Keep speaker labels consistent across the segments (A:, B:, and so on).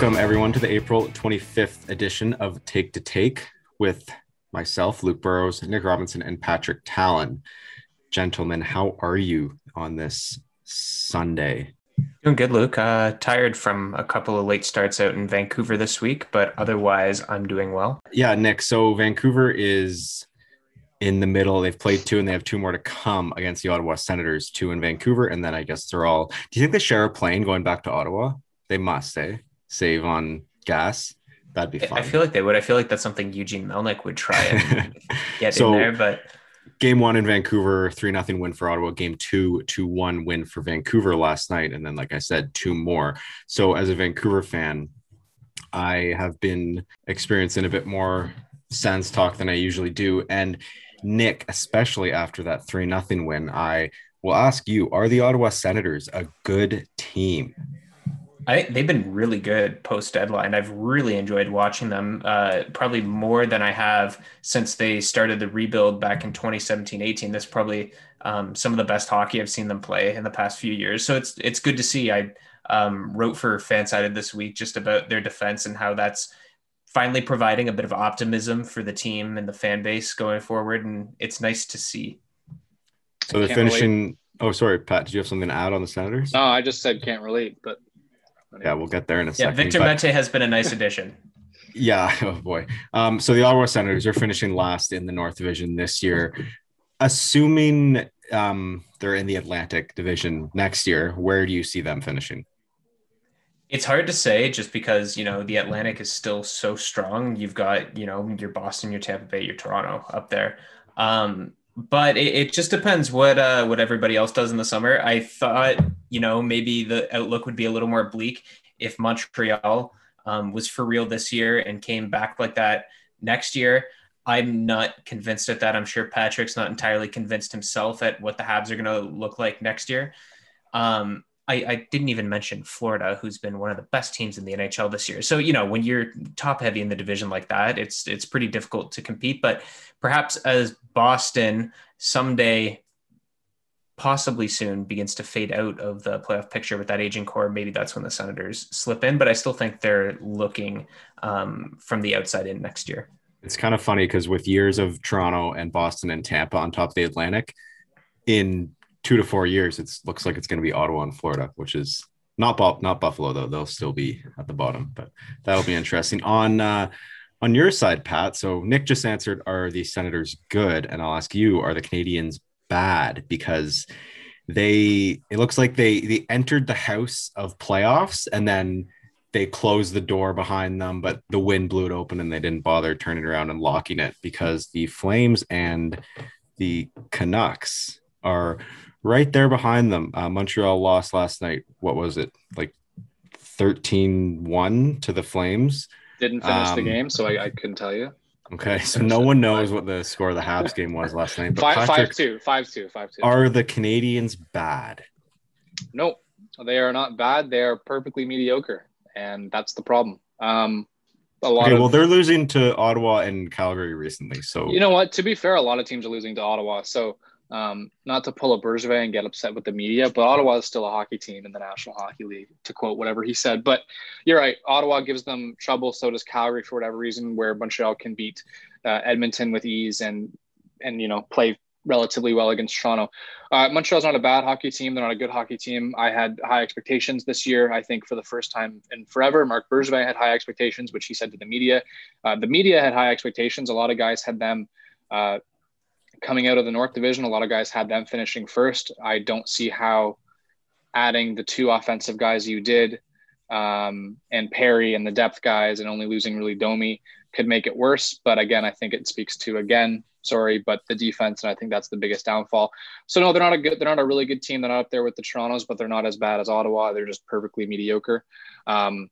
A: Welcome, everyone, to the April 25th edition of Take to Take with myself, Luke Burrows, Nick Robinson, and Patrick Talon. Gentlemen, how are you on this Sunday?
B: Doing good, Luke. Uh, tired from a couple of late starts out in Vancouver this week, but otherwise, I'm doing well.
A: Yeah, Nick. So Vancouver is in the middle. They've played two, and they have two more to come against the Ottawa Senators. Two in Vancouver, and then I guess they're all. Do you think they share a plane going back to Ottawa? They must, eh? Save on gas. That'd be fun.
B: I feel like they would. I feel like that's something Eugene Melnyk would try and get so, in there, but
A: game one in Vancouver, three nothing win for Ottawa. Game two, two one win for Vancouver last night, and then like I said, two more. So as a Vancouver fan, I have been experiencing a bit more Sens talk than I usually do, and Nick, especially after that three nothing win, I will ask you: Are the Ottawa Senators a good team?
B: I they've been really good post deadline. I've really enjoyed watching them, uh, probably more than I have since they started the rebuild back in 2017 18. That's probably um, some of the best hockey I've seen them play in the past few years. So it's it's good to see. I um, wrote for Fansided this week just about their defense and how that's finally providing a bit of optimism for the team and the fan base going forward. And it's nice to see.
A: So they're finishing. Relate. Oh, sorry, Pat. Did you have something to add on the Senators?
C: No, I just said can't relate, but
A: yeah, we'll get there in a
B: yeah,
A: second.
B: Victor but... Mete has been a nice addition.
A: yeah, oh boy. Um, so the Ottawa Senators are finishing last in the North Division this year. Assuming um, they're in the Atlantic Division next year, where do you see them finishing?
B: It's hard to say just because, you know, the Atlantic is still so strong. You've got, you know, your Boston, your Tampa Bay, your Toronto up there. Um, but it, it, just depends what uh, what everybody else does in the summer. I thought you know maybe the outlook would be a little more bleak if Montreal um, was for real this year and came back like that next year. I'm not convinced at that. I'm sure Patrick's not entirely convinced himself at what the Habs are going to look like next year. Um, I, I, didn't even mention Florida, who's been one of the best teams in the NHL this year. So you know, when you're top heavy in the division like that, it's it's pretty difficult to compete. But perhaps as Boston someday, possibly soon, begins to fade out of the playoff picture with that aging core, maybe that's when the Senators slip in. But I still think they're looking um, from the outside in next year.
A: It's kind of funny because with years of Toronto and Boston and Tampa on top of the Atlantic, in two to four years, it looks like it's going to be Ottawa and Florida, which is not not Buffalo though. They'll still be at the bottom, but that'll be interesting. On uh, on your side, Pat. So Nick just answered: Are the Senators good? And I'll ask you: Are the Canadiens bad? Because they it looks like they they entered the house of playoffs and then they closed the door behind them, but the wind blew it open and they didn't bother turning around and locking it because the Flames and the Canucks are right there behind them. Uh, Montreal lost last night. What was it? Like 13 1 to the Flames.
C: Didn't finish um, the game, so I, I, couldn't tell you.
A: Okay, so no one knows what the score of the Habs game was last night.
C: But five, Patrick, five two, five two, five two.
A: Are the Canadiens bad?
C: No, they are not bad. They are perfectly mediocre, and that's the problem. Um,
A: a lot okay, of, well, they're losing to Ottawa and Calgary recently. So
C: you know what? To be fair, a lot of teams are losing to Ottawa. So um, not to pull a Bergevin and get upset with the media, but Ottawa is still a hockey team in the National Hockey League, to quote whatever he said. But you're right. Ottawa gives them trouble. So does Calgary for whatever reason, where Montreal can beat uh, Edmonton with ease and and you know play relatively well against Toronto. Uh, Montreal's not a bad hockey team. They're not a good hockey team. I had high expectations this year. I think for the first time in forever, Mark Bergevin had high expectations, which he said to the media. Uh, the media had high expectations. A lot of guys had them uh, coming out of the North Division, a lot of guys had them finishing first. I don't see how adding the two offensive guys you did um, and Perry and the depth guys and only losing really Domi could make it worse. But again, I think it speaks to again, sorry, but the defense, and I think that's the biggest downfall. So no, they're not a good, they're not a really good team. They're not up there with the Torontos, but they're not as bad as Ottawa. They're just perfectly mediocre. Um,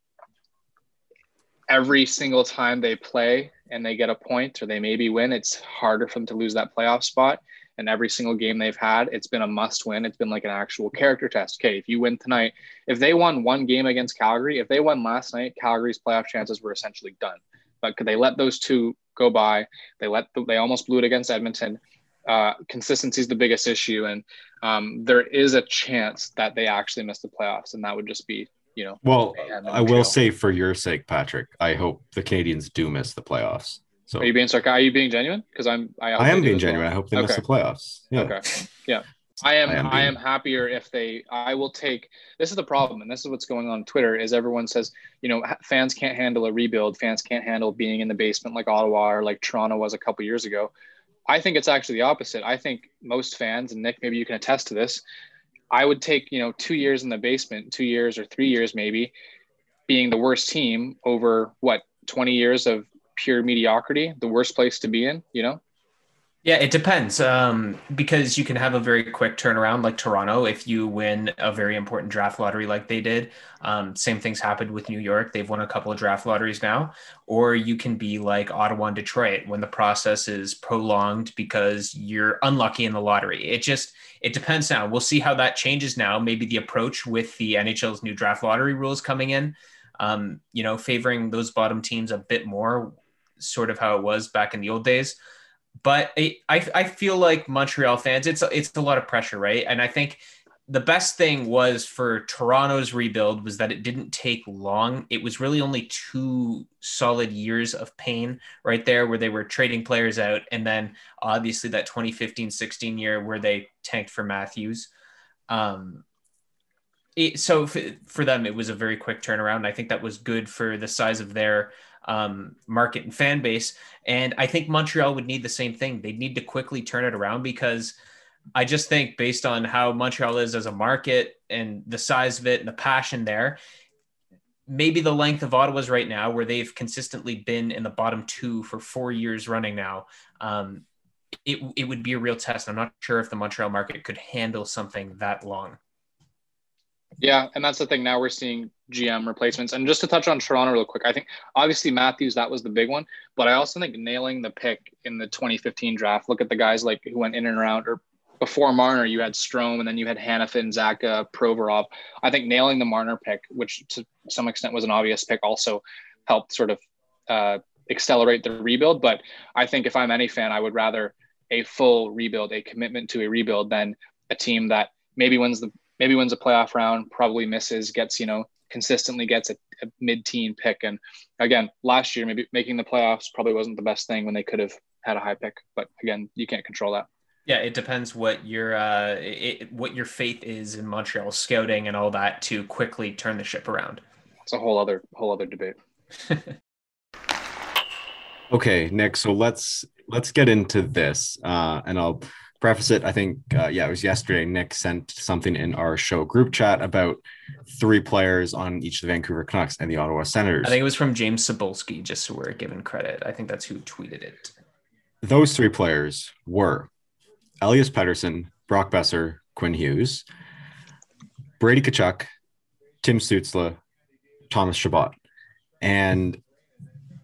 C: every single time they play and they get a point or they maybe win, it's harder for them to lose that playoff spot. And every single game they've had, it's been a must win. It's been like an actual character test. Okay, if you win tonight, if they won one game against Calgary, if they won last night, Calgary's playoff chances were essentially done. But could they let those two go by? They let the, they almost blew it against Edmonton. Uh, consistency is the biggest issue, and um, there is a chance that they actually miss the playoffs, and that would just be you know.
A: Well, I will say for your sake, Patrick, I hope the Canadiens do miss the playoffs. So
C: are you being sarcastic? Are you being genuine? Because I'm. I,
A: I am being genuine. Well. I hope they okay. miss the playoffs. Yeah.
C: Okay. Yeah. I am. I am, I am happier if they. I will take. This is the problem, and this is what's going on, on Twitter. Is everyone says, you know, fans can't handle a rebuild. Fans can't handle being in the basement like Ottawa or like Toronto was a couple years ago. I think it's actually the opposite. I think most fans, and Nick, maybe you can attest to this. I would take, you know, two years in the basement, two years or three years maybe, being the worst team over what 20 years of pure mediocrity, the worst place to be in, you know?
B: Yeah, it depends. Um, because you can have a very quick turnaround like Toronto if you win a very important draft lottery like they did. Um, same things happened with New York. They've won a couple of draft lotteries now. Or you can be like Ottawa and Detroit when the process is prolonged because you're unlucky in the lottery. It just it depends now. We'll see how that changes now. Maybe the approach with the NHL's new draft lottery rules coming in, um, you know, favoring those bottom teams a bit more sort of how it was back in the old days. But I, I feel like Montreal fans, it's it's a lot of pressure, right? And I think the best thing was for Toronto's rebuild was that it didn't take long. It was really only two solid years of pain right there where they were trading players out. And then obviously that 2015 16 year where they tanked for Matthews. Um, it, so for, for them, it was a very quick turnaround. I think that was good for the size of their um, market and fan base. And I think Montreal would need the same thing. They'd need to quickly turn it around because I just think, based on how Montreal is as a market and the size of it and the passion there, maybe the length of Ottawa's right now, where they've consistently been in the bottom two for four years running now, um, it, it would be a real test. I'm not sure if the Montreal market could handle something that long.
C: Yeah, and that's the thing. Now we're seeing GM replacements. And just to touch on Toronto real quick, I think obviously Matthews that was the big one, but I also think nailing the pick in the 2015 draft. Look at the guys like who went in and around, or before Marner, you had Strome, and then you had Hanifin, Zacha, Provorov. I think nailing the Marner pick, which to some extent was an obvious pick, also helped sort of uh, accelerate the rebuild. But I think if I'm any fan, I would rather a full rebuild, a commitment to a rebuild, than a team that maybe wins the maybe wins a playoff round, probably misses, gets, you know, consistently gets a, a mid-teen pick. And again, last year, maybe making the playoffs probably wasn't the best thing when they could have had a high pick. But again, you can't control that.
B: Yeah, it depends what your uh, it, what your faith is in Montreal scouting and all that to quickly turn the ship around.
C: It's a whole other whole other debate.
A: okay, Nick. So let's let's get into this, uh, and I'll preface it, I think, uh, yeah, it was yesterday. Nick sent something in our show group chat about three players on each of the Vancouver Canucks and the Ottawa Senators.
B: I think it was from James Cybulski, just so we're given credit. I think that's who tweeted it.
A: Those three players were Elias Pettersson, Brock Boeser, Quinn Hughes, Brady Tkachuk, Tim Stützle, Thomas Chabot. And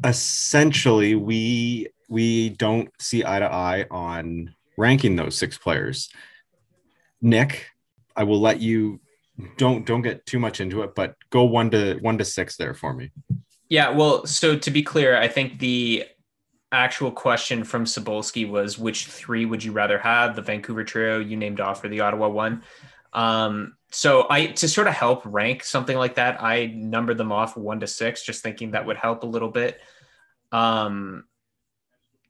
A: essentially, we we don't see eye to eye on ranking those six players. Nick, I will let you don't don't get too much into it, but go one to one to six there for me.
B: Yeah, well, so to be clear, I think the actual question from Cybulski was which three would you rather have? The Vancouver trio you named off or the Ottawa one? Um, so I to sort of help rank something like that, I numbered them off one to six, just thinking that would help a little bit. Um,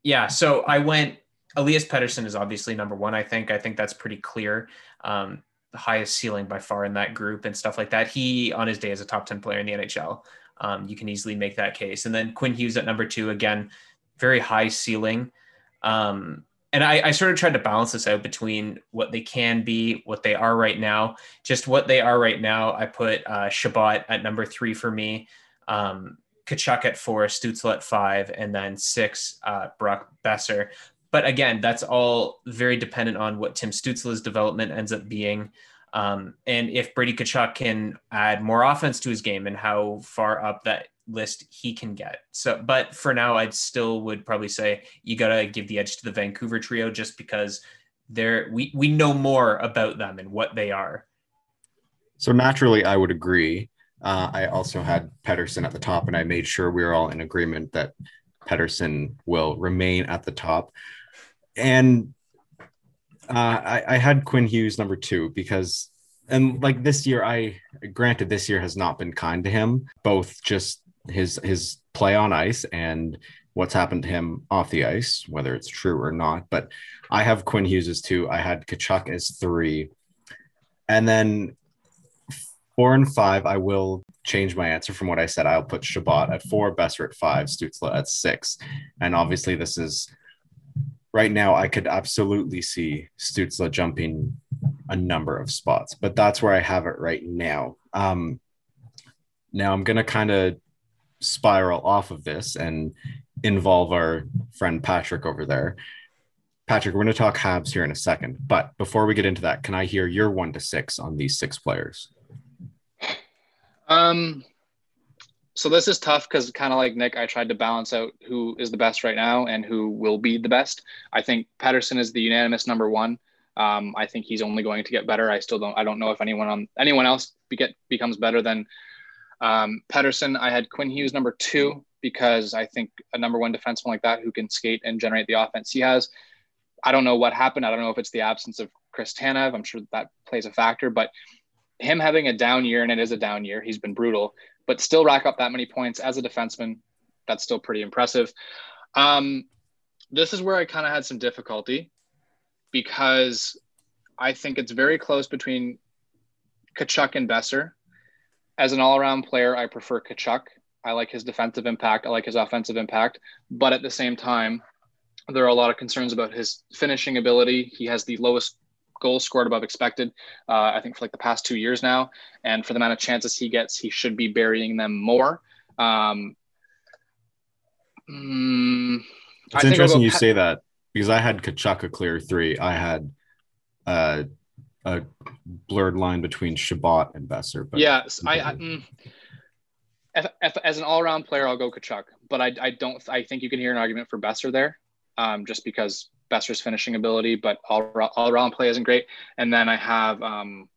B: yeah, so I went Elias Pettersson is obviously number one. I think. I think that's pretty clear. Um, the highest ceiling by far in that group and stuff like that. He on his day is a top ten player in the NHL. Um, you can easily make that case. And then Quinn Hughes at number two again, very high ceiling. Um, and I, I, sort of tried to balance this out between what they can be, what they are right now. Just what they are right now, I put uh, Chabot at number three for me, um, Tkachuk at four, Stützle at five, and then six, uh, Brock Boeser. But again, that's all very dependent on what Tim Stützle's development ends up being. Um, and if Brady Tkachuk can add more offense to his game and how far up that list he can get. So, but for now, I still would probably say you got to give the edge to the Vancouver trio just because they're, we, we know more about them and what they are.
A: So naturally, I would agree. Uh, I also had Pettersson at the top, and I made sure we were all in agreement that Pettersson will remain at the top and uh, I, I, had Quinn Hughes number two because and like this year, I granted this year has not been kind to him, both just his his play on ice and what's happened to him off the ice, whether it's true or not. But I have Quinn Hughes as two. I had Tkachuk as three. And then four and five, I will change my answer from what I said. I'll put Chabot at four, Boeser at five, Stützle at six. And obviously, this is right now, I could absolutely see Stützle jumping a number of spots, but that's where I have it right now. Um, now I'm going to kind of spiral off of this and involve our friend Patrick over there. Patrick, we're going to talk Habs here in a second, but before we get into that, can I hear your one to six on these six players?
C: Um, so this is tough because kind of like Nick, I tried to balance out who is the best right now and who will be the best. I think Pettersson is the unanimous number one. Um, I think he's only going to get better. I still don't. I don't know if anyone on anyone else be get, becomes better than um, Pettersson. I had Quinn Hughes number two because I think a number one defenseman like that who can skate and generate the offense he has. I don't know what happened. I don't know if it's the absence of Chris Tanev. I'm sure that plays a factor, but him having a down year, and it is a down year, he's been brutal, but still rack up that many points as a defenseman, that's still pretty impressive. Um, this is where I kind of had some difficulty because I think it's very close between Tkachuk and Boeser. As an all around player, I prefer Tkachuk. I like his defensive impact. I like his offensive impact. But at the same time, there are a lot of concerns about his finishing ability. He has the lowest goals scored above expected, uh, I think, for like the past two years now. And for the amount of chances he gets, he should be burying them more. Um,
A: mm, it's interesting you say that because I had Tkachuk a clear three. I had uh, a blurred line between Chabot and Boeser.
C: But yes, I, I mm, if, if, as an all-around player, I'll go Tkachuk, but I, I don't. I think you can hear an argument for Boeser there, um, just because Boeser's finishing ability, but all all around play isn't great. And then I have um,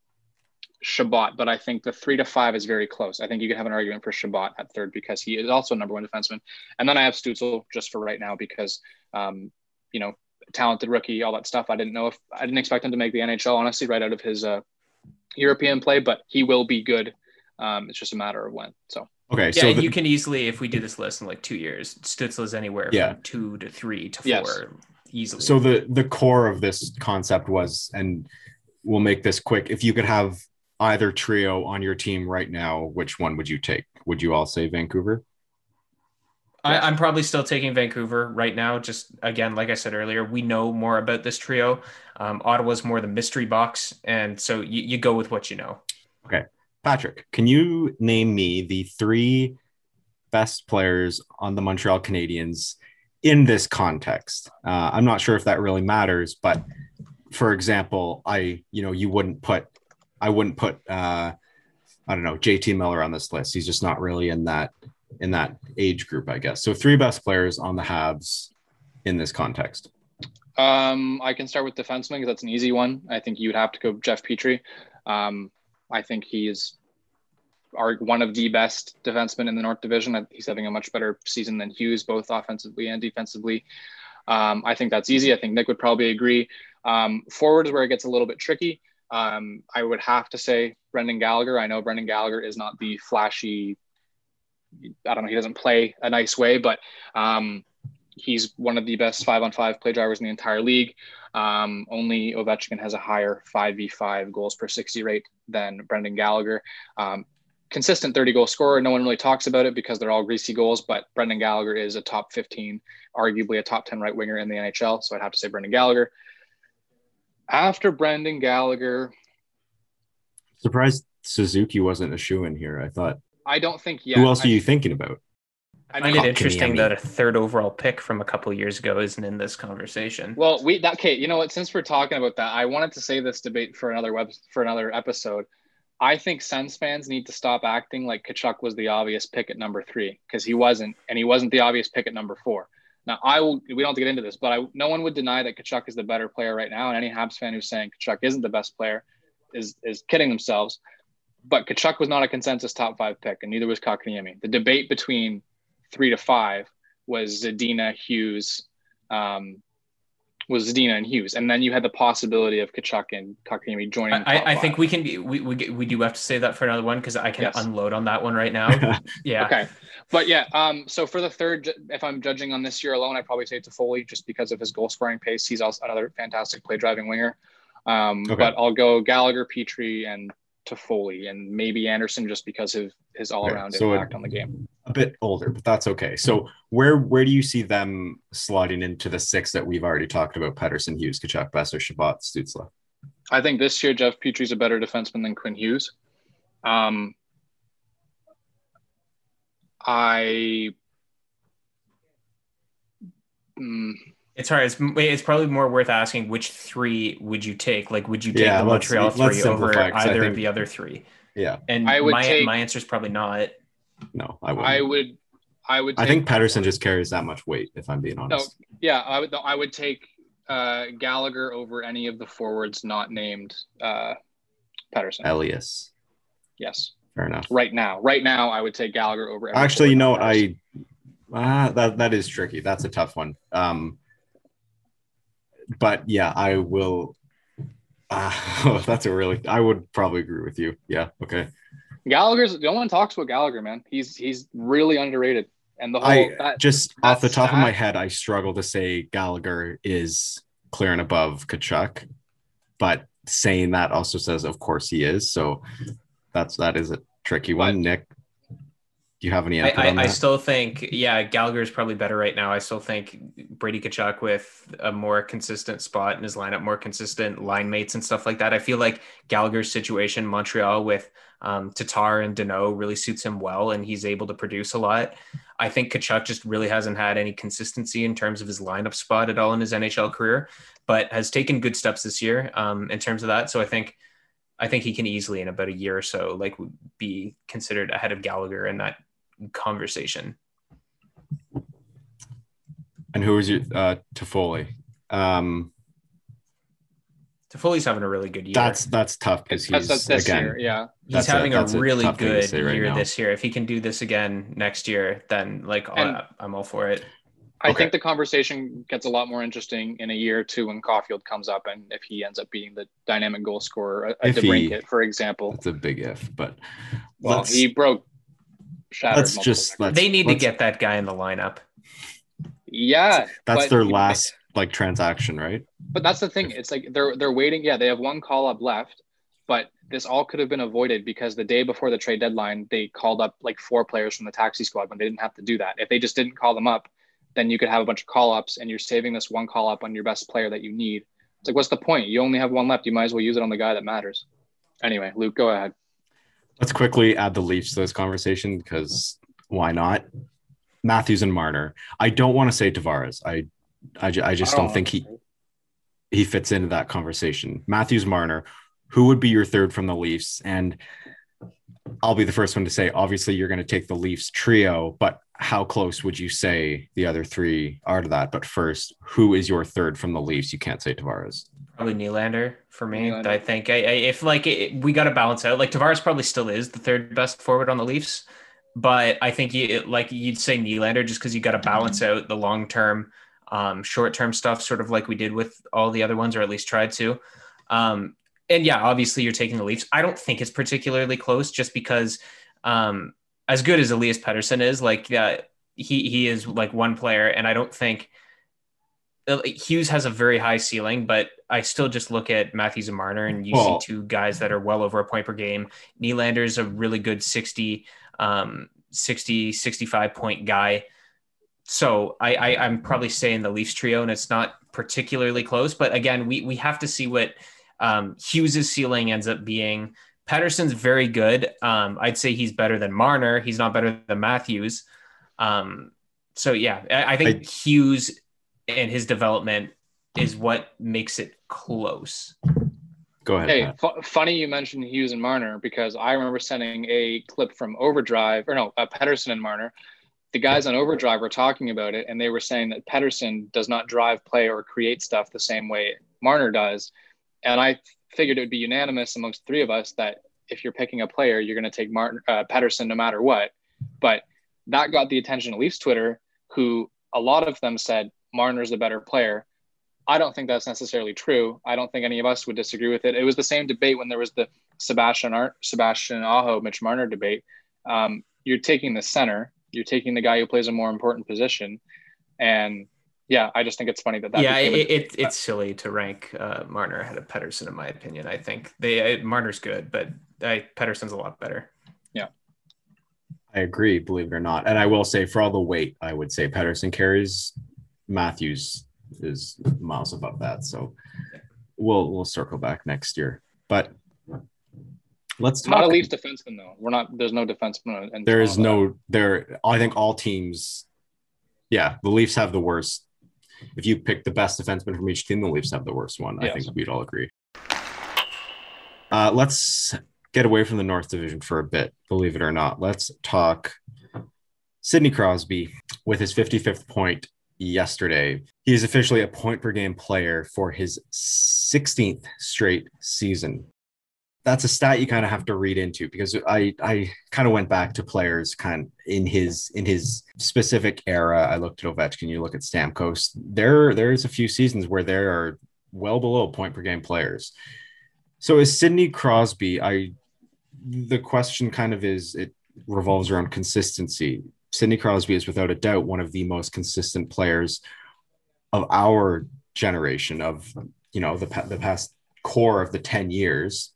C: Chabot, but I think the three to five is very close. I think you can have an argument for Chabot at third because he is also number one defenseman. And then I have Stützle just for right now because um, you know talented rookie, all that stuff. I didn't know if I didn't expect him to make the NHL honestly right out of his uh, European play, but he will be good. Um, it's just a matter of when. So.
A: Okay.
B: Yeah, so the, you can easily, if we do this list in like two years, Stützle's anywhere
A: yeah.
B: from two to three to four.
C: Yes
B: easily.
A: So the the core of this concept was, and we'll make this quick. If you could have either trio on your team right now, which one would you take? Would you all say Vancouver?
B: I, am probably still taking Vancouver right now. Just again, like I said earlier, we know more about this trio. Um, Ottawa's more the mystery box, and so you, you go with what you know.
A: Okay, Patrick, can you name me the three best players on the Montreal Canadiens in this context. Uh, I'm not sure if that really matters, but for example, I, you know, you wouldn't put, I wouldn't put, uh, I don't know, JT Miller on this list. He's just not really in that, in that age group, I guess. So three best players on the Habs in this context.
C: Um, I can start with defenseman because that's an easy one. I think you'd have to go Jeff Petry. Um, I think he is are one of the best defensemen in the North Division. He's having a much better season than Hughes, both offensively and defensively. Um, I think that's easy. I think Nick would probably agree. Um, forward is where it gets a little bit tricky. Um, I would have to say Brendan Gallagher. I know Brendan Gallagher is not the flashy. I don't know. He doesn't play a nice way, but um, he's one of the best five on five play drivers in the entire league. Um, only Ovechkin has a higher 5v5 goals per 60 rate than Brendan Gallagher. Um, consistent 30 goal scorer. No one really talks about it because they're all greasy goals, but Brendan Gallagher is a top 15, arguably a top 10 right winger in the NHL. So I'd have to say Brendan Gallagher. After Brendan Gallagher,
A: surprised Suzuki wasn't a shoe in here. I thought.
C: I don't think yet.
A: Who else
C: are
A: you thinking about?
B: I find it interesting that a third overall pick from a couple years ago isn't in this conversation.
C: Well, we that okay. You know what? Since we're talking about that, I wanted to say this debate for another web for another episode. I think Sens fans need to stop acting like Tkachuk was the obvious pick at number three because he wasn't, and he wasn't the obvious pick at number four. Now, I will. We don't have to get into this, but I, no one would deny that Tkachuk is the better player right now, and any Habs fan who's saying Tkachuk isn't the best player is is kidding themselves. But Tkachuk was not a consensus top five pick, and neither was Kotkaniemi. The debate between three to five was Zadina, Hughes, um, was Zadina and Hughes, and then you had the possibility of Tkachuk and Kotkaniemi joining.
B: I, I think we can be we, we we do have to say that for another one because I can yes. unload on that one right now. yeah.
C: Okay. But yeah, um, so for the third, if I'm judging on this year alone, I'd probably say Toffoli just because of his goal scoring pace. He's also another fantastic play driving winger. Um, okay. But I'll go Gallagher, Petry, and Toffoli, and maybe Anderson just because of his all around so impact on the game.
A: A bit older, but that's okay. So where where do you see them sliding into the six that we've already talked about? Pettersson, Hughes, Tkachuk, Boeser, Chabot, Stützle.
C: I think this year Jeff Petry's a better defenseman than Quinn Hughes. Um, I.
B: Mm, it's hard. It's, it's probably more worth asking which three would you take? Like, would you take yeah, the Montreal 3 over either think, of the other three?
A: Yeah.
B: And I would my, take, my answer is probably not.
A: No, I would.
C: I would. I would.
A: I think Pettersson just carries that much weight. If I'm being honest.
C: No, yeah, I would. I would take uh, Gallagher over any of the forwards not named uh, Pettersson.
A: Elias.
C: Yes.
A: Fair enough.
C: Right now, right now, I would take Gallagher over.
A: Actually, you know? I uh, that that is tricky. That's a tough one. Um, but yeah, I will. Uh, that's a really. I would probably agree with you. Yeah. Okay.
C: Gallagher's no one talks about Gallagher, man. He's he's really underrated. And the whole
A: I that, just off the top of my head, I struggle to say Gallagher is clear and above Tkachuk, but saying that also says, of course, he is. So that's that is a tricky one. Nick, do you have any
B: I, I, I, still think, yeah, Gallagher is probably better right now. I still think Brady Tkachuk with a more consistent spot in his lineup, more consistent line mates and stuff like that. I feel like Gallagher's situation, Montreal with um, Tatar and Danault really suits him well, and he's able to produce a lot. I think Tkachuk just really hasn't had any consistency in terms of his lineup spot at all in his NHL career, but has taken good steps this year um, in terms of that. So I think I think he can easily in about a year or so like be considered ahead of Gallagher in that conversation.
A: And who is your uh Toffoli? Um
B: Toffoli's having a really good year.
A: That's that's tough because he's that's, that's again, year,
C: yeah.
B: He's having a, a really good right year now. this year. If he can do this again next year, then like and, I'm all for it.
C: I okay. think the conversation gets a lot more interesting in a year or two when Caufield comes up, and if he ends up being the dynamic goal scorer, a, a for example.
A: It's a big if, but
C: well, he broke.
A: Let's just let's,
B: they need let's, to get that guy in the lineup.
C: Yeah,
A: that's their last like transaction, right?
C: But that's the thing. It's like they're they're waiting. Yeah, they have one call up left, but this all could have been avoided because the day before the trade deadline, they called up like four players from the taxi squad when they didn't have to do that. If they just didn't call them up then you could have a bunch of call ups and you're saving this one call up on your best player that you need. It's like, what's the point? You only have one left. You might as well use it on the guy that matters. Anyway, Luke, go ahead.
A: Let's quickly add the Leafs to this conversation because why not? Matthews and Marner. I don't want to say Tavares. I, I, I just I don't, don't think he he fits into that conversation. Matthews, Marner. Who would be your third from the Leafs? And I'll be the first one to say, obviously, you're going to take the Leafs trio, but how close would you say the other three are to that? But first, who is your third from the Leafs? You can't say Tavares.
B: Probably Nylander for me. Nylander. I think I, I, if like it, we got to balance out. Like Tavares probably still is the third best forward on the Leafs, but I think you like you'd say Nylander just because you got to balance out the long term, um, short term stuff, sort of like we did with all the other ones, or at least tried to. Um, and yeah, obviously you're taking the Leafs. I don't think it's particularly close, just because um, as good as Elias Pettersson is, like yeah, he he is like one player, and I don't think uh, Hughes has a very high ceiling, but I still just look at Matthews and Marner, and you see two guys that are well over a point per game. Nylander is a really good 60, um, 60, 65 point guy. So I, I I'm probably saying the Leafs trio, and it's not particularly close. But again, we we have to see what um, Hughes's ceiling ends up being. Pettersson's very good. Um, I'd say he's better than Marner. He's not better than Matthews. Um, so yeah, I, I think I, Hughes and his development is what makes it close.
A: Go ahead.
C: Hey, f- funny you mentioned Hughes and Marner because I remember sending a clip from Overdrive, or no, uh, Pettersson and Marner. The guys on Overdrive were talking about it, and they were saying that Pettersson does not drive play or create stuff the same way Marner does. And I figured it would be unanimous amongst three of us that if you're picking a player, you're going to take Martin uh, Pettersson no matter what. But that got the attention of Leafs Twitter, who a lot of them said Marner's the better player. I don't think that's necessarily true. I don't think any of us would disagree with it. It was the same debate when there was the Sebastian Art, Sebastian Aho, Mitch Marner debate. Um, you're taking the center, you're taking the guy who plays a more important position, and yeah, I just think it's funny that that.
B: Yeah, it, it, it's silly to rank uh, Marner ahead of Pettersson, in my opinion. I think they uh, Marner's good, but I, Pettersson's a lot better.
C: Yeah,
A: I agree. Believe it or not, and I will say for all the weight, I would say Pettersson carries. Matthews is miles above that, so we'll we'll circle back next year. But let's talk.
C: Not a Leafs defenseman though. We're not. There's no defenseman.
A: In there is no there. I think all teams. Yeah, the Leafs have the worst if you pick the best defenseman from each team, the Leafs have the worst one. Yes. I think we'd all agree. Uh, let's get away from the North Division for a bit, believe it or not. Let's talk Sidney Crosby with his 55th point yesterday. He is officially a point per game player for his 16th straight season that's a stat you kind of have to read into because I I kind of went back to players kind of in his in his specific era. I looked at Ovechkin, you look at Stamkos. There there's a few seasons where there are well below point per game players. So is Sidney Crosby? I the question kind of is it revolves around consistency. Sidney Crosby is without a doubt one of the most consistent players of our generation of you know the the past core of the 10 years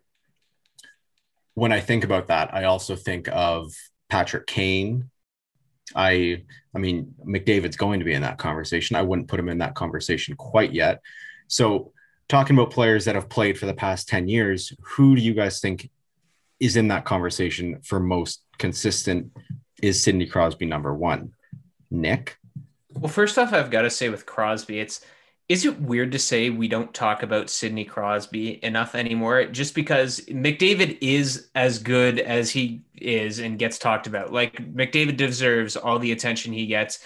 A: when I think about that, I also think of Patrick Kane. I I mean McDavid's going to be in that conversation. I wouldn't put him in that conversation quite yet. So talking about players that have played for the past 10 years, who do you guys think is in that conversation for most consistent? Is Sidney Crosby number one? Nick?
B: Well, first off, I've got to say with Crosby, it's is it weird to say we don't talk about Sidney Crosby enough anymore? Just because McDavid is as good as he is and gets talked about. Like McDavid deserves all the attention he gets.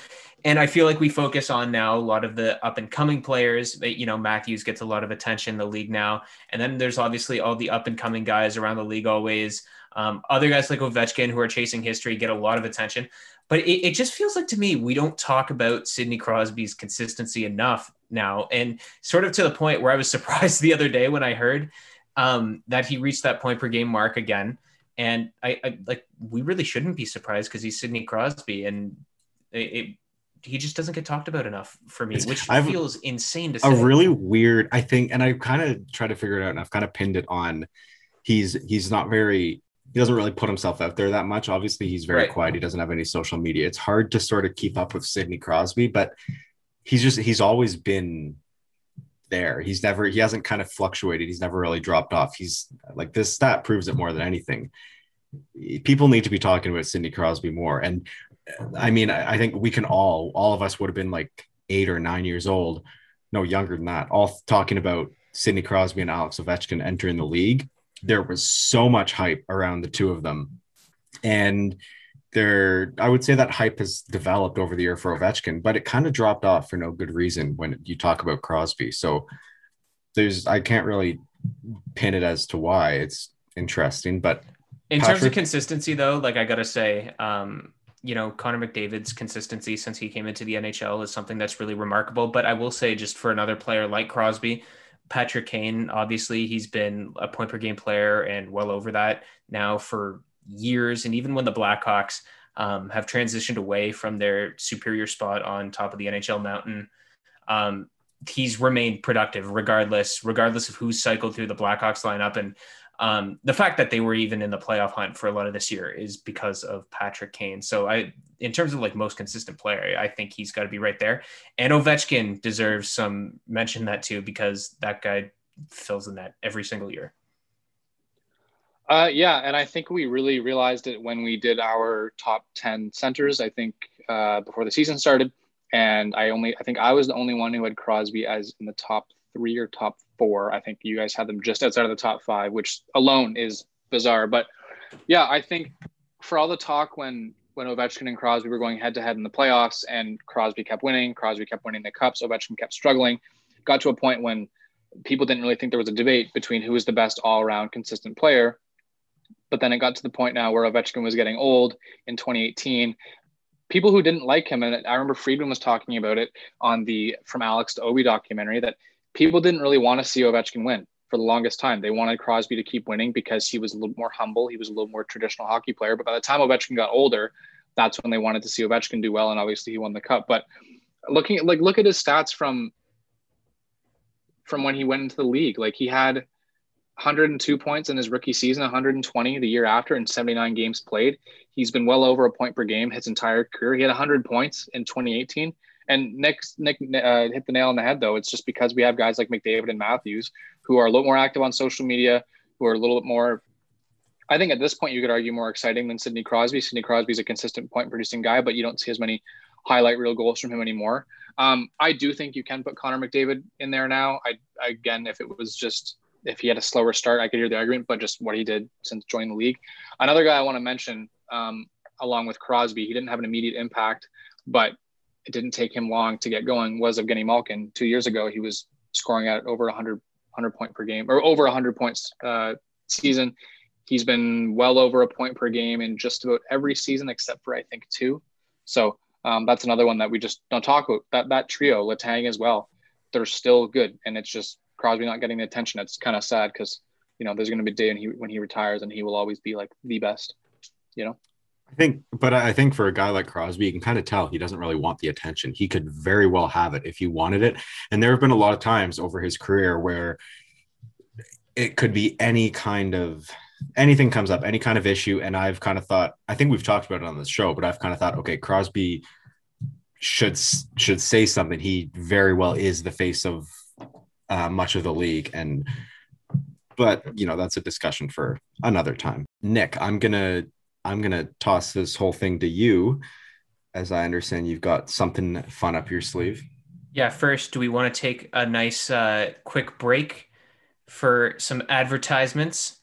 B: And I feel like we focus on now a lot of the up and coming players. You know, Matthews gets a lot of attention in the league now. And then there's obviously all the up and coming guys around the league always. Um, other guys like Ovechkin who are chasing history get a lot of attention. But it, it just feels like to me, we don't talk about Sidney Crosby's consistency enough now. And sort of to the point where I was surprised the other day when I heard um, that he reached that point per game mark again. And I, I like we really shouldn't be surprised because he's Sidney Crosby, and it, it, he just doesn't get talked about enough for me, which I've, feels insane to say.
A: A really weird, I think, and I kind of try to figure it out, and I've kind of pinned it on. He's he's not very he doesn't really put himself out there that much. Obviously, he's very right. quiet. He doesn't have any social media. It's hard to sort of keep up with Sidney Crosby, but he's just he's always been there. He's never he hasn't kind of fluctuated. He's never really dropped off. He's like this stat proves it more than anything. People need to be talking about Sidney Crosby more. And I mean, I think we can all, all of us would have been like eight or nine years old, no younger than that, all talking about Sidney Crosby and Alex Ovechkin entering the league. There was so much hype around the two of them. And there I would say that hype has developed over the year for Ovechkin, but it kind of dropped off for no good reason when you talk about Crosby. So there's I can't really pin it as to why. It's interesting, but
B: in Patrick, terms of consistency though, like I gotta say, um, you know, Connor McDavid's consistency since he came into the NHL is something that's really remarkable. But I will say, just for another player like Crosby, Patrick Kane, obviously he's been a point per game player and well over that now for years. And even when the Blackhawks um, have transitioned away from their superior spot on top of the NHL mountain, um, he's remained productive regardless, regardless of who's cycled through the Blackhawks lineup. And um, the fact that they were even in the playoff hunt for a lot of this year is because of Patrick Kane. So I, in terms of like most consistent player, I think he's got to be right there. And Ovechkin deserves some mention that too because that guy fills the net every single year.
C: Uh, yeah, and I think we really realized it when we did our top ten centers. I think uh, before the season started, and I only I think I was the only one who had Crosby as in the top three or top four. I think you guys had them just outside of the top five, which alone is bizarre. But yeah, I think for all the talk when when Ovechkin and Crosby were going head to head in the playoffs, and Crosby kept winning, Crosby kept winning the cups, Ovechkin kept struggling. Got to a point when people didn't really think there was a debate between who was the best all around consistent player but then it got to the point now where Ovechkin was getting old in 2018. People who didn't like him, and I remember Friedman was talking about it on the From Alex to Obi documentary, that people didn't really want to see Ovechkin win for the longest time. They wanted Crosby to keep winning because he was a little more humble. He was a little more traditional hockey player. But by the time Ovechkin got older, that's when they wanted to see Ovechkin do well. And obviously he won the cup. But looking at like look at his stats from from when he went into the league. Like he had 102 points in his rookie season, 120 the year after, and 79 games played. He's been well over a point per game his entire career. He had 100 points in 2018. And Nick Nick uh, hit the nail on the head though. It's just because we have guys like McDavid and Matthews who are a little more active on social media, who are a little bit more. I think at this point you could argue more exciting than Sidney Crosby. Sidney Crosby is a consistent point producing guy, but you don't see as many highlight reel goals from him anymore. Um, I do think you can put Connor McDavid in there now. I again, if it was just if he had a slower start, I could hear the argument, but just what he did since joining the league. Another guy I want to mention, um, along with Crosby, he didn't have an immediate impact, but it didn't take him long to get going. Was Evgeny Malkin two years ago? He was scoring at over 100 100 point per game or over 100 points uh, season. He's been well over a point per game in just about every season except for I think two. So um, that's another one that we just don't talk about. That that trio, Letang as well, they're still good, and it's just Crosby not getting the attention. It's kind of sad because you know there's going to be a day when he when he retires and he will always be like the best. You know.
A: I think, but I think for a guy like Crosby, you can kind of tell he doesn't really want the attention. He could very well have it if he wanted it. And there have been a lot of times over his career where it could be any kind of anything comes up, any kind of issue. And I've kind of thought, I think we've talked about it on the show, but I've kind of thought, okay, Crosby should should say something. He very well is the face of uh, much of the league, and but you know that's a discussion for another time. Nick, I'm gonna I'm going to toss this whole thing to you. As I understand, you've got something fun up your sleeve.
B: Yeah. First, do we want to take a nice uh, quick break for some advertisements?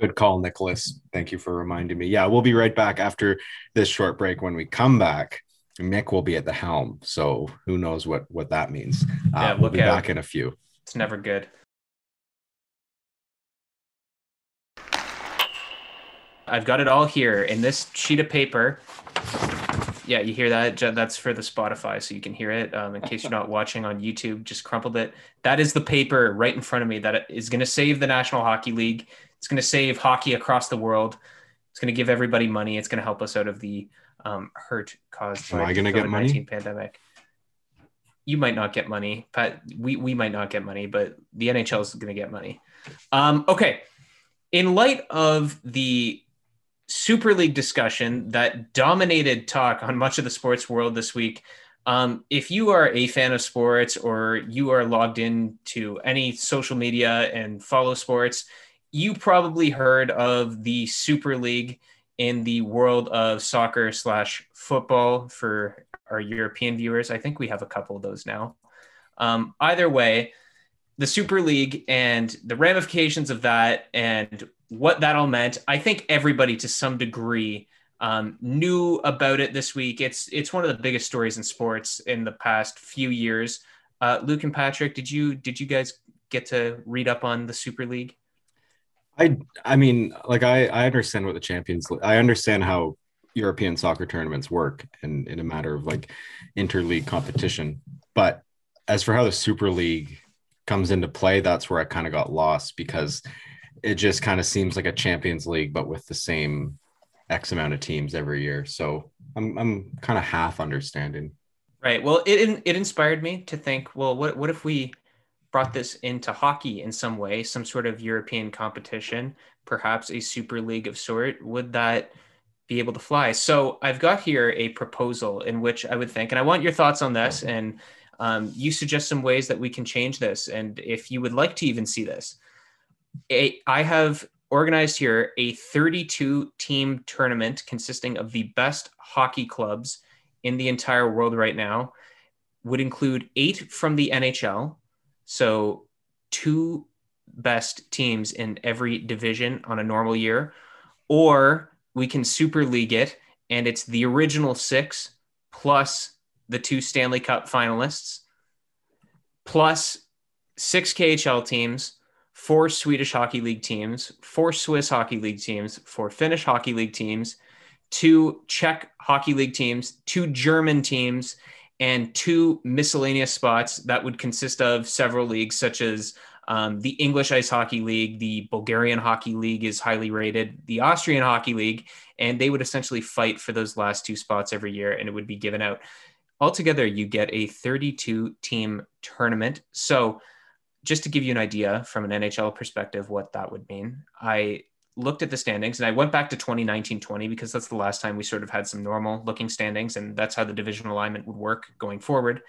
A: Good call, Nicholas. Thank you for reminding me. Yeah, we'll be right back after this short break. When we come back, Nick will be at the helm. So who knows what what that means? Uh, yeah, we'll be out. back in a few.
B: It's never good. I've got it all here in this sheet of paper. Yeah, you hear that? That's for the Spotify, so you can hear it. Um, in case you're not watching on YouTube, just crumpled it. That is the paper right in front of me that is going to save the National Hockey League. It's going to save hockey across the world. It's going to give everybody money. It's going to help us out of the um, hurt caused
A: Am by the COVID-19
B: pandemic. You might not get money, but we, we might not get money, but the NHL is going to get money. Um, okay. In light of the Super League discussion that dominated talk on much of the sports world this week. Um, if you are a fan of sports or you are logged in to any social media and follow sports, you probably heard of the Super League in the world of soccer slash football for our European viewers. I think we have a couple of those now. Um, either way, the Super League and the ramifications of that and what that all meant. I think everybody to some degree um, knew about it this week. It's it's one of the biggest stories in sports in the past few years. Uh, Luke and Patrick, did you did you guys get to read up on the Super League?
A: I I mean, like I I understand what the Champions. League. I understand how European soccer tournaments work in in a matter of like interleague competition, but as for how the Super League comes into play, that's where I kind of got lost because it just kind of seems like a Champions League, but with the same X amount of teams every year. So I'm I'm kind of half understanding.
B: Right. Well, it it inspired me to think, well, what what if we brought this into hockey in some way, some sort of European competition, perhaps a super league of sort? Would that be able to fly? So I've got here a proposal in which I would think, and I want your thoughts on this, and um, you suggest some ways that we can change this, and if you would like to even see this a, I have organized here a 32 team tournament consisting of the best hockey clubs in the entire world right now. Would include eight from the NHL, so two best teams in every division on a normal year, or we can super league it and it's the original six plus the two Stanley Cup finalists plus six KHL teams four Swedish Hockey League teams, four Swiss Hockey League teams, four Finnish Hockey League teams, two Czech Hockey League teams, two German teams, and two miscellaneous spots that would consist of several leagues, such as um, the English Ice Hockey League, the Bulgarian Hockey League is highly rated, the Austrian Hockey League, and they would essentially fight for those last two spots every year, and it would be given out. Altogether, you get a 32 team tournament. So, just to give you an idea from an NHL perspective, what that would mean, I looked at the standings and I went back to 2019 20 because that's the last time we sort of had some normal looking standings, and that's how the division alignment would work going forward.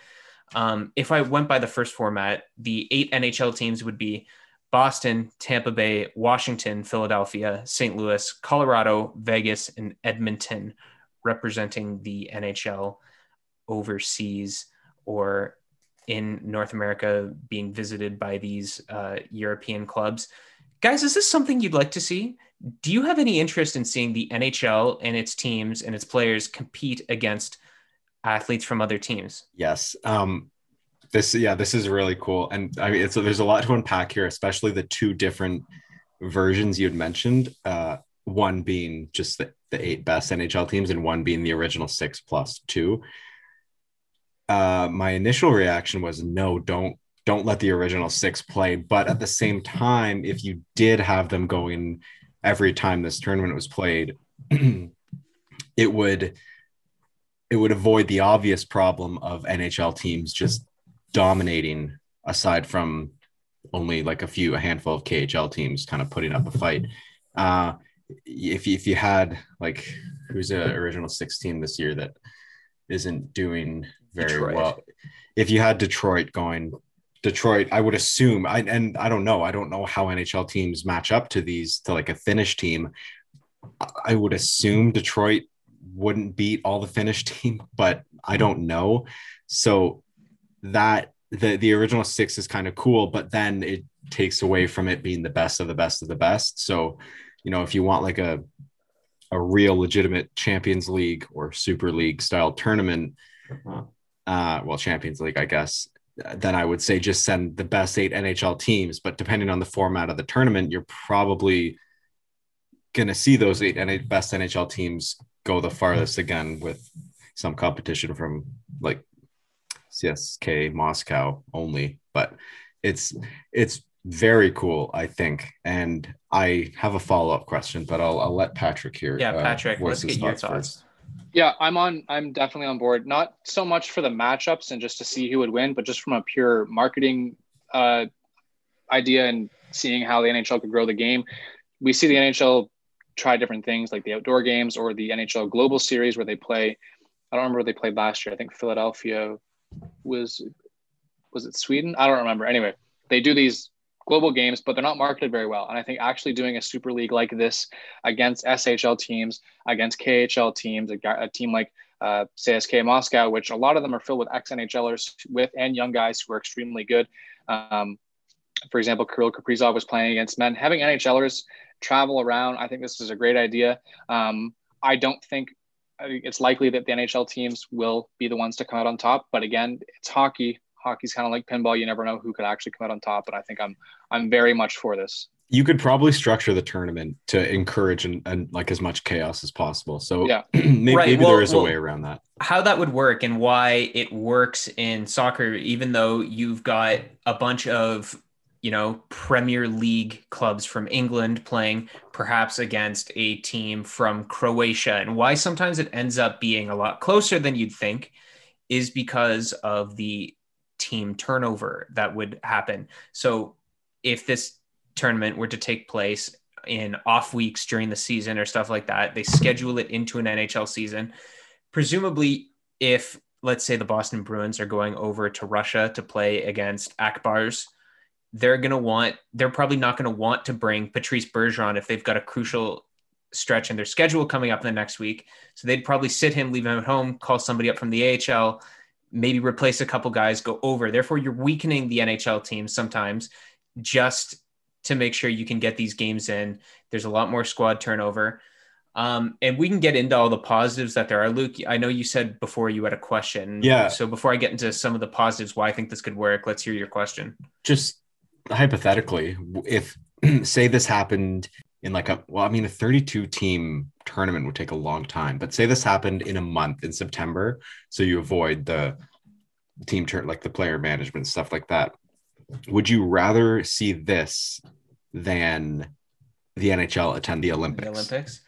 B: Um, if I went by the first format, the eight NHL teams would be Boston, Tampa Bay, Washington, Philadelphia, St. Louis, Colorado, Vegas, and Edmonton, representing the NHL overseas or in North America being visited by these uh, European clubs. Guys, is this something you'd like to see? Do you have any interest in seeing the NHL and its teams and its players compete against athletes from other teams?
A: Yes. Um, this, yeah, this is really cool. And I mean, it's, there's a lot to unpack here, especially the two different versions you had mentioned. Uh, one being just the, the eight best NHL teams, and one being the original six plus two. Uh, my initial reaction was no, don't don't let the original six play. But at the same time, if you did have them going every time this tournament was played, it would it would avoid the obvious problem of NHL teams just dominating aside from only like a few a handful of KHL teams kind of putting up a fight. Uh, if if you had like who's a original six team this year that isn't doing very Detroit. well. If you had Detroit going, Detroit, I would assume, I, and I don't know, I don't know how NHL teams match up to these to like a Finnish team. I would assume Detroit wouldn't beat all the Finnish team, but I don't know. So that the the original six is kind of cool, but then it takes away from it being the best of the best of the best. So, you know, if you want like a a real legitimate Champions League or Super League style tournament, uh-huh uh, well, Champions League, I guess, then I would say just send the best eight NHL teams. But depending on the format of the tournament, you're probably going to see those eight best NHL teams go the farthest again with some competition from like CSKA Moscow only. But it's it's very cool, I think. And I have a follow up question, but I'll I'll let Patrick here.
B: Yeah, uh, Patrick, uh, let's get your thoughts. First.
C: Yeah, I'm on. I'm definitely on board. Not so much for the matchups and just to see who would win, but just from a pure marketing uh, idea and seeing how the NHL could grow the game. We see the NHL try different things like the outdoor games or the NHL Global Series where they play. I don't remember where they played last year. I think Philadelphia was was it Sweden? I don't remember. Anyway, they do these global games, but they're not marketed very well. And I think actually doing a super league like this against SHL teams, against KHL teams, a, a team like uh, CSKA Moscow, which a lot of them are filled with ex NHLers with and young guys who are extremely good. Um, for example, Kirill Kaprizov was playing against men. Having NHLers travel around, I think this is a great idea. Um, I don't think it's likely that the NHL teams will be the ones to come out on top. But again, it's hockey hockey's kind of like pinball. You never know who could actually come out on top. And I think I'm I'm very much for this.
A: You could probably structure the tournament to encourage and, and like as much chaos as possible. So yeah, maybe, right. maybe well, there is a way around that.
B: How that would work and why it works in soccer, even though you've got a bunch of you know Premier League clubs from England playing perhaps against a team from Croatia, and why sometimes it ends up being a lot closer than you'd think is because of the team turnover that would happen. So if this tournament were to take place in off weeks during the season or stuff like that, they schedule it into an NHL season. Presumably, if let's say the Boston Bruins are going over to Russia to play against Ak Bars, they're going to want, they're probably not going to want to bring Patrice Bergeron if they've got a crucial stretch in their schedule coming up in the next week. So they'd probably sit him, leave him at home, call somebody up from the AHL, maybe replace a couple guys, go over. Therefore, you're weakening the NHL team sometimes just to make sure you can get these games in. There's a lot more squad turnover. Um, and we can get into all the positives that there are. Luke, I know you said before you had a question.
A: Yeah.
B: So before I get into some of the positives, why I think this could work, let's hear your question.
A: Just hypothetically, if say this happened in like a well, I mean, a 32 team tournament would take a long time, but say this happened in a month in September, so you avoid the team turn like the player management stuff like that. Would you rather see this than the NHL attend the Olympics?
B: The Olympics.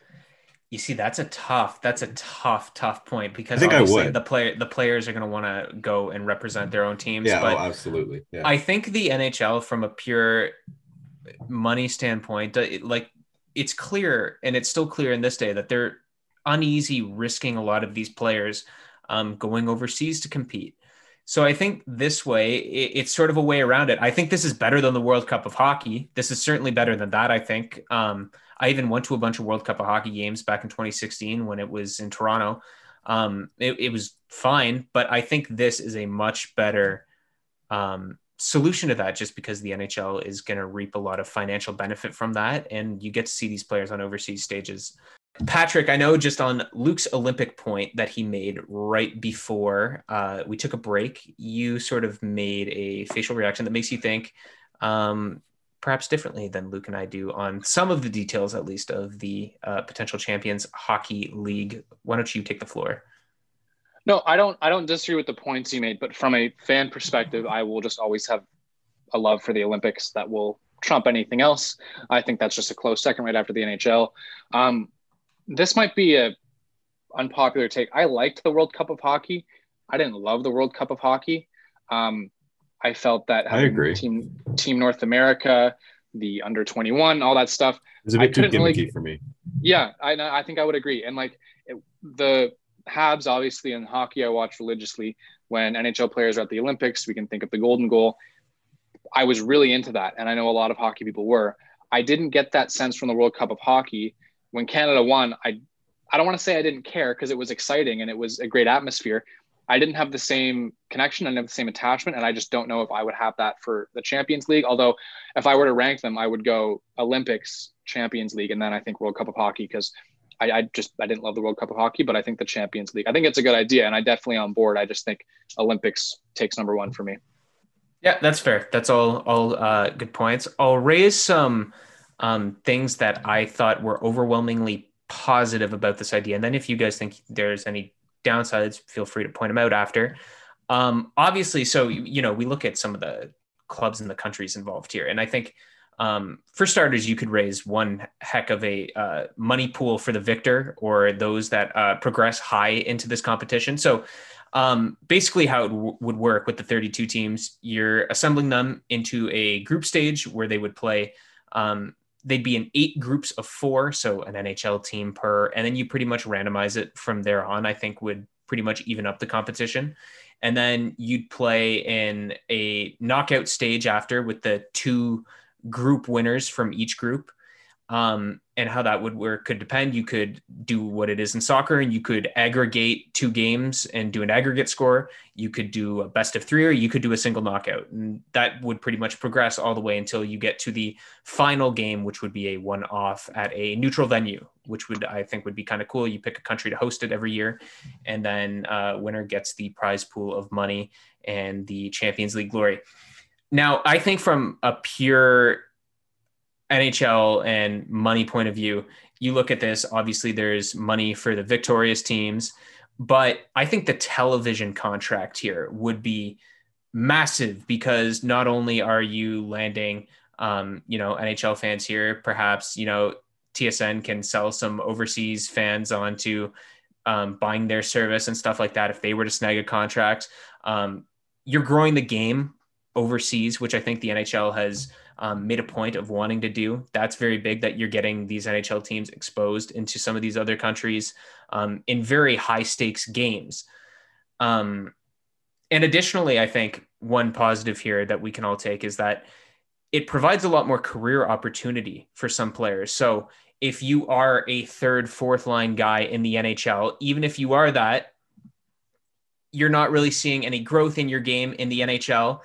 B: You see, that's a tough. That's a tough, tough point because
A: I think I would.
B: the player the players are going to want to go and represent their own teams.
A: Yeah, oh,
B: but
A: oh, absolutely. Yeah.
B: I think the NHL, from a pure money standpoint, like it's clear, and it's still clear in this day that they're uneasy risking a lot of these players um, going overseas to compete. So I think this way, it, it's sort of a way around it. I think this is better than the World Cup of Hockey. This is certainly better than that. I think. Um, I even went to a bunch of World Cup of Hockey games back in 2016 when it was in Toronto. Um, it, it, was fine, but I think this is a much better um, solution to that just because the NHL is going to reap a lot of financial benefit from that. And you get to see these players on overseas stages. Patrick, I know just on Luke's Olympic point that he made right before uh, we took a break, you sort of made a facial reaction that makes you think um, perhaps differently than Luke and I do on some of the details, at least, of the uh, potential champions hockey league. Why don't you take the floor?
C: No, I don't. I don't disagree with the points you made, but from a fan perspective, I will just always have a love for the Olympics that will trump anything else. I think that's just a close second right after the NHL. Um, this might be a unpopular take. I liked the World Cup of Hockey. I didn't love the World Cup of Hockey. Um, I felt that
A: I agree.
C: Team Team North America, the under 21, all that stuff.
A: It's a bit too gimmicky really, for me.
C: Yeah, I I think I would agree. And like it, the Habs, obviously in hockey, I watch religiously. When NHL players are at the Olympics, we can think of the Golden Goal. I was really into that, and I know a lot of hockey people were. I didn't get that sense from the World Cup of Hockey when Canada won. I I don't want to say I didn't care because it was exciting and it was a great atmosphere. I didn't have the same connection, I didn't have the same attachment, and I just don't know if I would have that for the Champions League. Although, if I were to rank them, I would go Olympics, Champions League, and then I think World Cup of Hockey because I, I, just I didn't love the World Cup of Hockey, but I think the Champions League. I think it's a good idea, and I definitely on board. I just think Olympics takes number one for me.
B: Yeah, that's fair. That's all all uh, good points. I'll raise some um, things that I thought were overwhelmingly positive about this idea, and then if you guys think there's any downsides, feel free to point them out after. Um, obviously, so you know, we look at some of the clubs and the countries involved here, and I think um, for starters, you could raise one heck of a uh, money pool for the victor or those that uh, progress high into this competition. So, um, basically, how it w- would work with the 32 teams, you're assembling them into a group stage where they would play. Um, they'd be in eight groups of four, so an NHL team per, and then you pretty much randomize it from there on. I think would pretty much even up the competition. And then you'd play in a knockout stage after with the two group winners from each group. Um, and how that would work could depend. You could do what it is in soccer, and you could aggregate two games and do an aggregate score. You could do a best of three, or you could do a single knockout, and that would pretty much progress all the way until you get to the final game, which would be a one-off at a neutral venue, which would I think would be kind of cool. You pick a country to host it every year, and then uh, winner gets the prize pool of money and the Champions League glory. Now, I think from a pure NHL and money point of view, you look at this, obviously there's money for the victorious teams, but I think the television contract here would be massive because not only are you landing, um, you know, NHL fans here, perhaps, you know, TSN can sell some overseas fans onto um, buying their service and stuff like that if they were to snag a contract. Um, you're growing the game overseas, which I think the NHL has um, made a point of wanting to do. That's very big that you're getting these NHL teams exposed into some of these other countries um, in very high stakes games. Um, and additionally, I think one positive here that we can all take is that it provides a lot more career opportunity for some players. So if you are a third, fourth line guy in the NHL, even if you are that, you're not really seeing any growth in your game in the NHL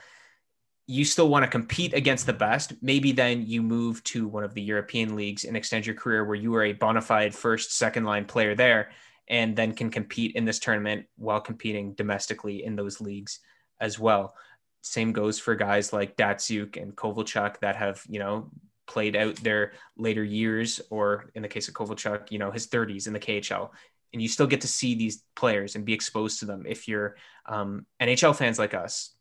B: you still want to compete against the best, maybe then you move to one of the European leagues and extend your career where you are a bona fide first, second line player there, and then can compete in this tournament while competing domestically in those leagues as well. Same goes for guys like Datsyuk and Kovalchuk that have, you know, played out their later years, or in the case of Kovalchuk, you know, his 30s in the KHL. and you still get to see these players and be exposed to them if you're um, NHL fans like us.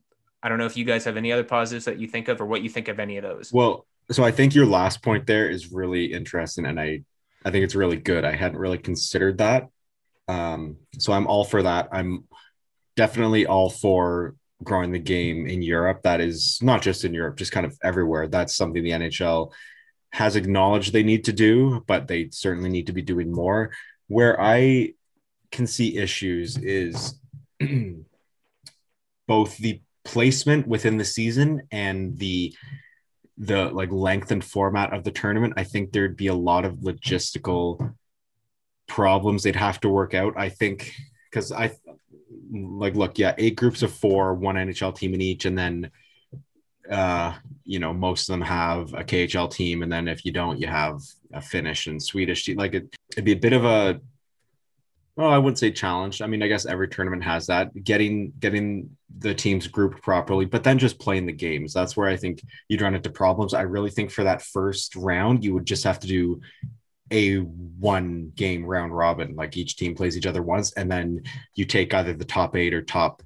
B: I don't know if you guys have any other positives that you think of or what you think of any of those.
A: Well, so I think your last point there is really interesting and I I think it's really good. I hadn't really considered that. Um, so I'm all for that. I'm definitely all for growing the game in Europe. That is not just in Europe, just kind of everywhere. That's something the NHL has acknowledged they need to do, but they certainly need to be doing more. Where I can see issues is both the placement within the season and the the like length and format of the tournament. I think there'd be a lot of logistical problems they'd have to work out. I think because I like look, yeah, eight groups of four, one NHL team in each, and then uh, you know, most of them have a KHL team, and then if you don't, you have a Finnish and Swedish team. Like it, it'd be a bit of a well, I wouldn't say challenged. I mean, I guess every tournament has that. Getting getting the teams grouped properly, but then just playing the games. That's where I think you'd run into problems. I really think for that first round, you would just have to do a one game round robin. Like each team plays each other once, and then you take either the top eight or top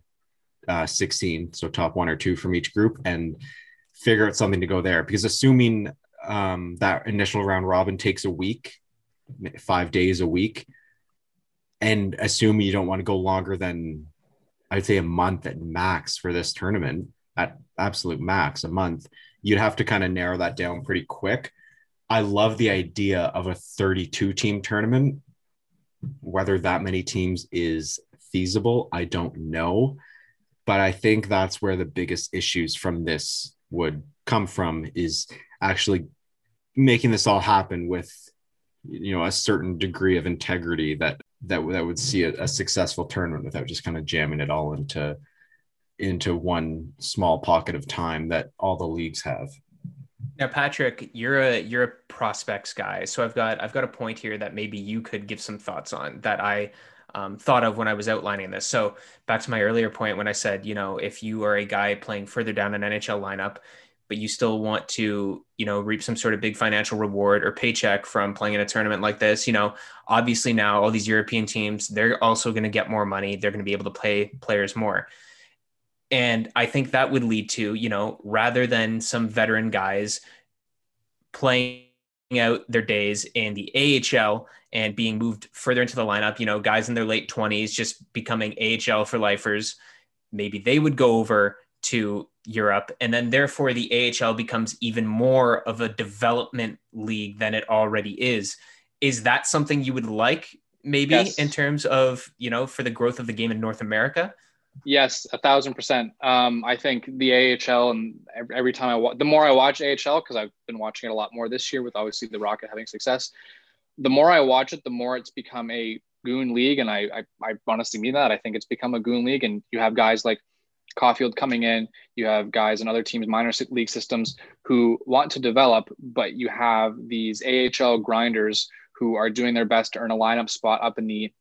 A: uh, 16, so top one or two from each group, and figure out something to go there. Because assuming um, that initial round robin takes a week, five days a week, and assume you don't want to go longer than I'd say a month at max for this tournament, at absolute max, a month, you'd have to kind of narrow that down pretty quick. I love the idea of a 32 team tournament. Whether that many teams is feasible, I don't know. But I think that's where the biggest issues from this would come from is actually making this all happen with you know a certain degree of integrity that that, that would see a, a successful tournament without just kind of jamming it all into into one small pocket of time that all the leagues have
B: now, Patrick, you're a you're a prospects guy, so I've got I've got a point here that maybe you could give some thoughts on that I um, thought of when I was outlining this. So back to my earlier point when I said, you know, if you are a guy playing further down an NHL lineup, but you still want to, you know, reap some sort of big financial reward or paycheck from playing in a tournament like this, you know, obviously now all these European teams, they're also going to get more money. They're going to be able to play players more. And I think that would lead to, you know, rather than some veteran guys playing out their days in the AHL and being moved further into the lineup, you know, guys in their late 20s just becoming AHL for lifers, maybe they would go over to Europe. And then therefore the AHL becomes even more of a development league than it already is. Is that something you would like maybe yes. in terms of, you know, for the growth of the game in North America?
C: Yes, a thousand percent. Um, I think the AHL and every, every time I watch, the more I watch AHL, because I've been watching it a lot more this year with obviously the Rocket having success. The more I watch it, the more it's become a goon league, and I, I, I honestly mean that. I think it's become a goon league, and you have guys like Caufield coming in. You have guys in other teams, minor league systems, who want to develop, but you have these AHL grinders who are doing their best to earn a lineup spot up in the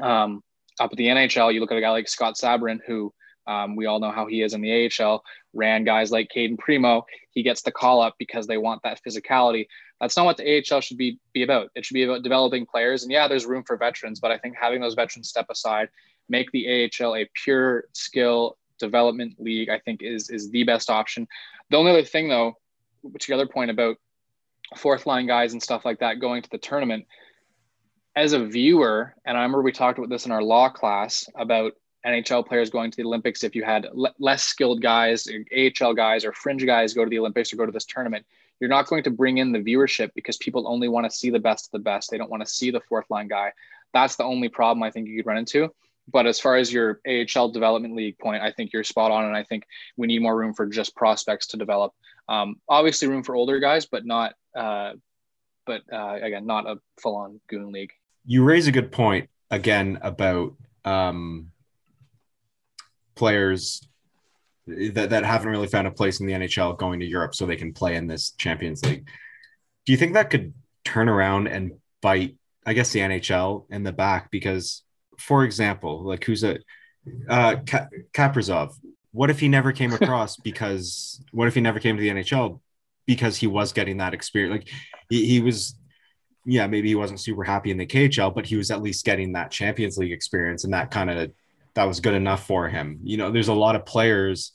C: um, up at the NHL, you look at a guy like Scott Sabourin, who um, we all know how he is in the AHL, ran guys like Cayden Primeau. He gets the call up because they want that physicality. That's not what the AHL should be, be about. It should be about developing players. And yeah, there's room for veterans, but I think having those veterans step aside, make the AHL a pure skill development league, I think is, is the best option. The only other thing, though, which the other point about fourth line guys and stuff like that going to the tournament, as a viewer, and I remember we talked about this in our law class about NHL players going to the Olympics. If you had less skilled guys, AHL guys, or fringe guys go to the Olympics or go to this tournament, you're not going to bring in the viewership because people only want to see the best of the best. They don't want to see the fourth line guy. That's the only problem I think you could run into. But as far as your AHL development league point, I think you're spot on, and I think we need more room for just prospects to develop. Um, obviously, room for older guys, but not, uh, but uh, again, not a full-on goon league
A: you raise a good point again about um, players that, that haven't really found a place in the NHL going to Europe so they can play in this Champions League. Do you think that could turn around and bite, I guess, the NHL in the back? Because, for example, like who's a uh, Ka- Kaprizov? What if he never came across because what if he never came to the NHL because he was getting that experience? Like he, he was yeah, maybe he wasn't super happy in the KHL, but he was at least getting that Champions League experience, and that kind of that was good enough for him. You know, there's a lot of players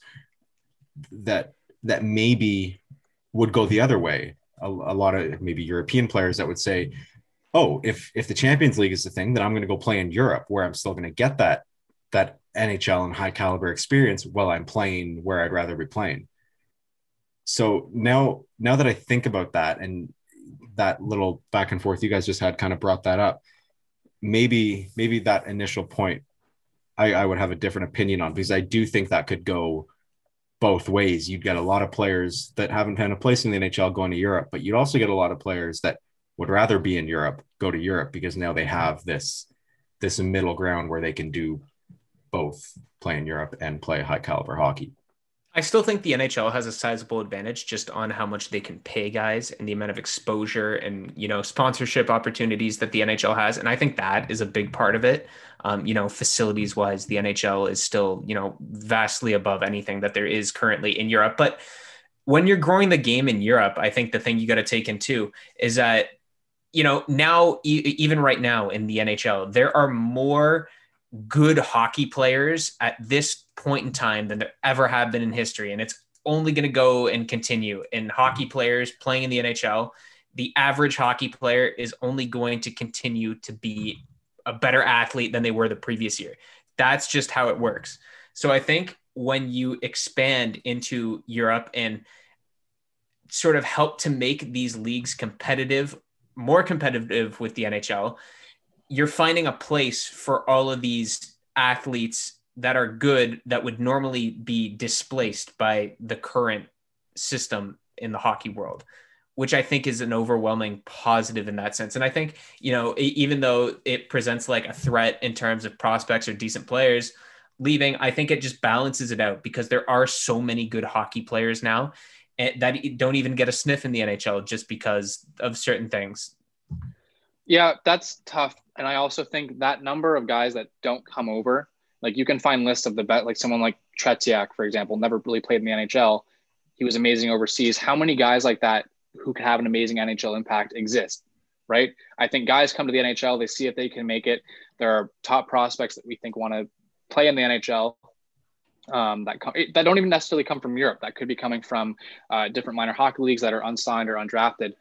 A: that that maybe would go the other way. A, a lot of maybe European players that would say, "Oh, if if the Champions League is the thing, then I'm going to go play in Europe, where I'm still going to get that that NHL and high caliber experience while I'm playing where I'd rather be playing." So now, now that I think about that and that little back and forth you guys just had kind of brought that up, maybe maybe that initial point I, I would have a different opinion on because I do think that could go both ways. You'd get a lot of players that haven't had a place in the NHL going to Europe, but you'd also get a lot of players that would rather be in Europe go to Europe because now they have this this middle ground where they can do both play in Europe and play high caliber hockey.
B: I still think the NHL has a sizable advantage just on how much they can pay guys and the amount of exposure and you know sponsorship opportunities that the NHL has, and I think that is a big part of it. Um, you know, facilities wise, the NHL is still you know vastly above anything that there is currently in Europe. But when you're growing the game in Europe, I think the thing you got to take into is that you know now e- even right now in the NHL, there are more good hockey players at this point in time than there ever have been in history. And it's only going to go and continue. In hockey players playing in the NHL, the average hockey player is only going to continue to be a better athlete than they were the previous year. That's just how it works. So I think when you expand into Europe and sort of help to make these leagues competitive, more competitive with the NHL, you're finding a place for all of these athletes that are good that would normally be displaced by the current system in the hockey world which i think is an overwhelming positive in that sense. And i think you know even though it presents like a threat in terms of prospects or decent players leaving i think it just balances it out because there are so many good hockey players now Eh, that don't even get a sniff in the nhl just because of certain things
C: yeah that's tough and I also think that number of guys that don't come over, like you can find lists of the bet, like someone like Tretiak, for example, never really played in the NHL. He was amazing overseas. How many guys like that who can have an amazing NHL impact exist? Right. I think guys come to the NHL, they see if they can make it. There are top prospects that we think want to play in the NHL um, that that don't even necessarily come from Europe. That could be coming from uh, different minor hockey leagues that are unsigned or undrafted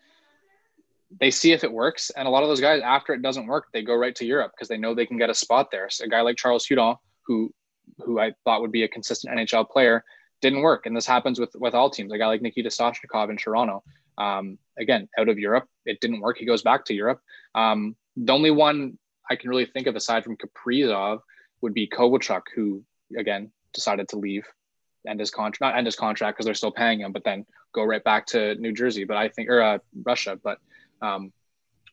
C: they see if it works. And a lot of those guys, after it doesn't work, they go right to Europe because they know they can get a spot there. So a guy like Charles Hudon, who who I thought would be a consistent NHL player, didn't work. And this happens with with all teams. A guy like Nikita Soshnikov in Toronto, um, again out of Europe, it didn't work. He goes back to Europe. Um, the only one I can really think of aside from Kaprizov would be Kovalchuk, who again decided to leave end his contract, not end his contract because they're still paying him, but then go right back to New Jersey. But I think or uh, Russia, but um,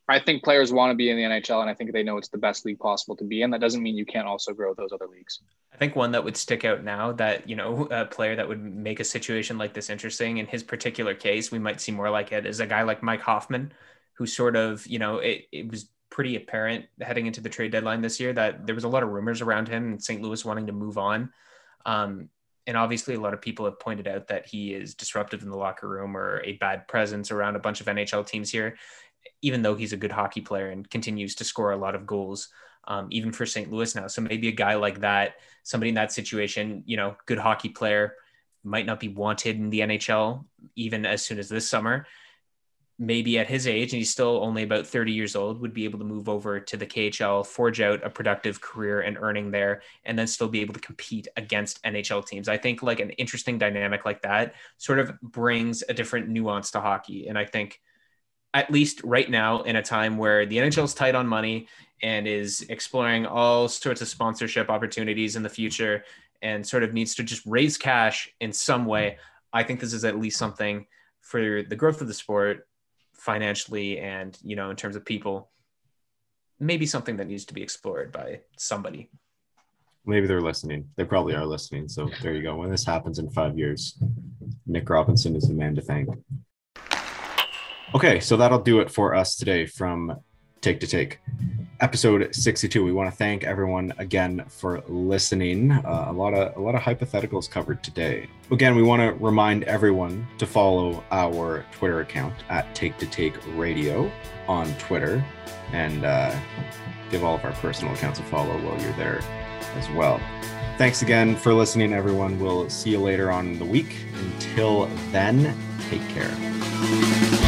C: I think players want to be in the NHL, and I think they know it's the best league possible to be in. That doesn't mean you can't also grow those other leagues.
B: I think one that would stick out now that you know a player that would make a situation like this interesting. In his particular case, we might see more like it is a guy like Mike Hoffman, who sort of you know it, it was pretty apparent heading into the trade deadline this year that there was a lot of rumors around him and St. Louis wanting to move on. Um, and obviously, a lot of people have pointed out that he is disruptive in the locker room or a bad presence around a bunch of NHL teams here, even though he's a good hockey player and continues to score a lot of goals, um, even for St. Louis now. So maybe a guy like that, somebody in that situation, you know, good hockey player, might not be wanted in the NHL even as soon as this summer maybe at his age, and he's still only about 30 years old, would be able to move over to the KHL, forge out a productive career and earning there, and then still be able to compete against NHL teams. I think like an interesting dynamic like that sort of brings a different nuance to hockey. And I think at least right now in a time where the NHL is tight on money and is exploring all sorts of sponsorship opportunities in the future and sort of needs to just raise cash in some way, I think this is at least something for the growth of the sport financially and you know in terms of people maybe something that needs to be explored by somebody.
A: Maybe they're listening. They probably are listening. So there you go. When this happens in five years nick robinson is the man to thank. Okay so that'll do it for us today from take to take episode 62. We want to thank everyone again for listening. Uh, a lot of a lot of hypotheticals covered today. Again, we want to remind everyone to follow our Twitter account at Take to Take Radio on Twitter, and uh, give all of our personal accounts a follow while you're there as well. Thanks again for listening, everyone. We'll see you later on in the week. Until then, take care.